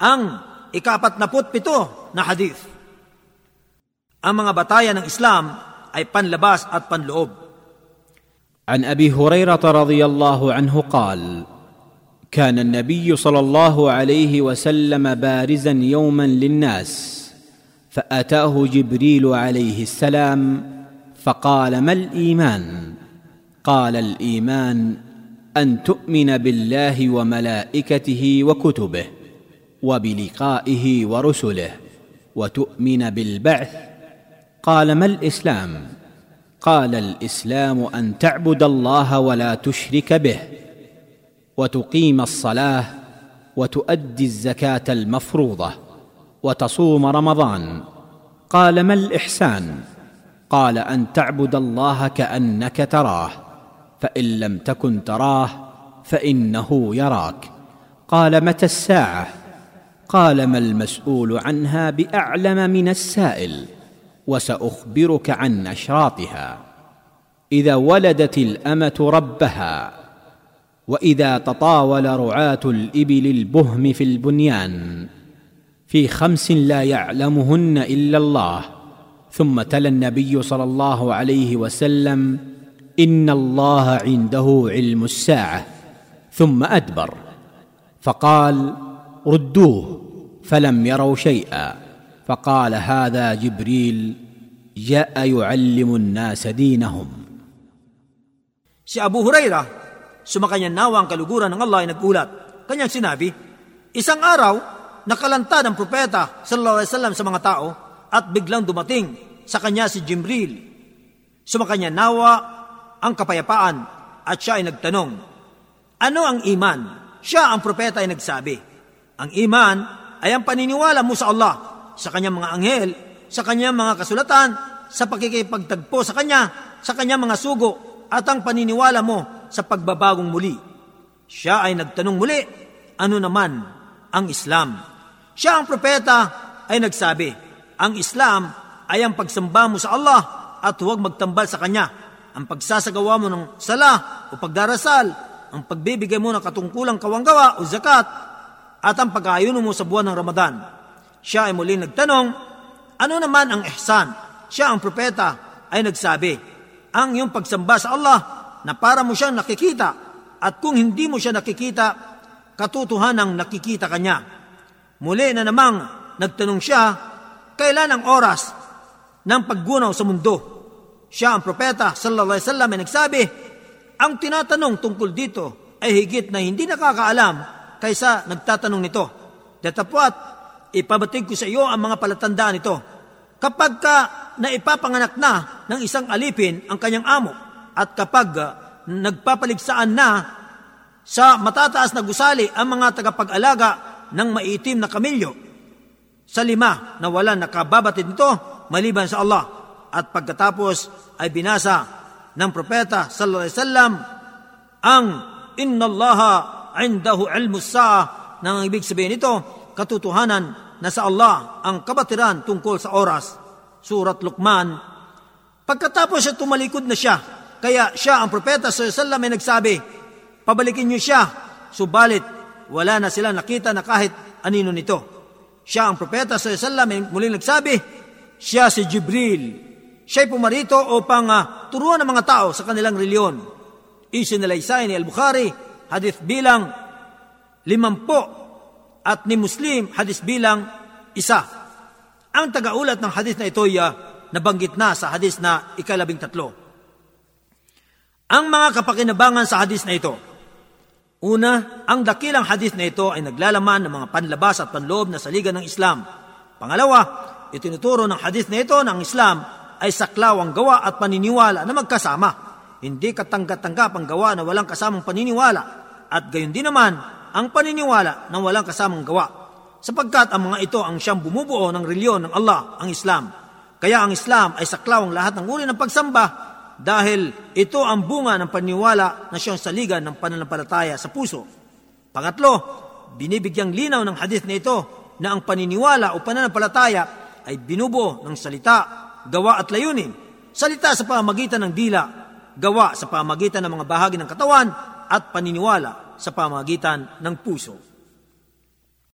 ang ikapat na pito na hadith. Ang mga batayan ng Islam ay panlabas at panloob. عن ابي هريره رضي الله عنه قال كان النبي صلى الله عليه وسلم بارزا يوما للناس فاتاه جبريل عليه السلام فقال ما الايمان قال الايمان ان تؤمن بالله وملائكته وكتبه وبلقائه ورسله وتؤمن بالبعث. قال ما الإسلام؟ قال الإسلام أن تعبد الله ولا تشرك به وتقيم الصلاة وتؤدي الزكاة المفروضة وتصوم رمضان. قال ما الإحسان؟ قال أن تعبد الله كأنك تراه فإن لم تكن تراه فإنه يراك. قال متى الساعة؟ قال ما المسؤول عنها بأعلم من السائل وسأخبرك عن اشراطها إذا ولدت الأمة ربها وإذا تطاول رعاة الإبل البهم في البنيان في خمس لا يعلمهن إلا الله. ثم تلا النبي صلى الله عليه وسلم إن الله عنده علم الساعة. ثم أدبر. فقال ردوه فلم يروا شيئا فقال هذا جبريل جاء يعلم الناس دينهم Si Abu Huraira, sumakanya nawa ang kaluguran ng Allah ay nagulat. Kanyang sinabi, Isang araw, nakalantad ang propeta sallallahu alaihi wasallam sa mga tao at biglang dumating sa kanya si Jibril. Sumakanya nawa ang kapayapaan at siya ay nagtanong, Ano ang iman? Siya ang propeta ay nagsabi, ang iman ay ang paniniwala mo sa Allah, sa kanyang mga anghel, sa kanyang mga kasulatan, sa pakikipagtagpo sa kanya, sa kanyang mga sugo, at ang paniniwala mo sa pagbabagong muli. Siya ay nagtanong muli, ano naman ang Islam? Siya ang propeta ay nagsabi, ang Islam ay ang pagsamba mo sa Allah at huwag magtambal sa Kanya. Ang pagsasagawa mo ng sala o pagdarasal, ang pagbibigay mo ng katungkulang kawanggawa o zakat, at ang pag-aayuno mo sa buwan ng Ramadan. Siya ay muli nagtanong, ano naman ang ihsan? Siya ang propeta ay nagsabi, ang iyong pagsamba sa Allah na para mo siyang nakikita at kung hindi mo siya nakikita, katotohanang nakikita kanya. Muli na namang nagtanong siya, kailan ang oras ng paggunaw sa mundo? Siya ang propeta sallallahu alaihi wasallam ay nagsabi, ang tinatanong tungkol dito ay higit na hindi nakakaalam kaysa nagtatanong nito. Datapwat, ipabatid ko sa iyo ang mga palatandaan nito. Kapag ka naipapanganak na ng isang alipin ang kanyang amo at kapag uh, nagpapaligsaan na sa matataas na gusali ang mga tagapag-alaga ng maitim na kamilyo sa lima na wala nakababatid nito maliban sa Allah at pagkatapos ay binasa ng propeta sallallahu alaihi wasallam ang inna allaha indahu ilmu saa nang ibig sabihin nito katotohanan na sa Allah ang kabatiran tungkol sa oras. Surat Luqman. Pagkatapos siya tumalikod na siya, kaya siya ang propeta sa sallam ay nagsabi, pabalikin niyo siya, subalit wala na sila nakita na kahit anino nito. Siya ang propeta sa sallam ay muling nagsabi, siya si Jibril. Siya'y pumarito upang uh, turuan ng mga tao sa kanilang reliyon. Isinalaysay ni Al-Bukhari, hadith bilang limampo at ni Muslim hadis bilang isa. Ang tagaulat ng hadis na ito ay uh, nabanggit na sa hadis na ikalabing tatlo. Ang mga kapakinabangan sa hadis na ito. Una, ang dakilang hadis na ito ay naglalaman ng mga panlabas at panloob na saligan ng Islam. Pangalawa, itinuturo ng hadis na ito ng Islam ay saklaw ang gawa at paniniwala na magkasama. Hindi katanggap-tanggap ang gawa na walang kasamang paniniwala. At gayon din naman, ang paniniwala na walang kasamang gawa, sapagkat ang mga ito ang siyang bumubuo ng reliyon ng Allah, ang Islam. Kaya ang Islam ay saklaw ang lahat ng uri ng pagsamba dahil ito ang bunga ng paniniwala na siyang saligan ng pananampalataya sa puso. Pangatlo, binibigyang linaw ng hadith na ito na ang paniniwala o pananampalataya ay binubuo ng salita, gawa at layunin. Salita sa pamagitan ng dila, gawa sa pamagitan ng mga bahagi ng katawan at paniniwala sa pamagitan ng puso.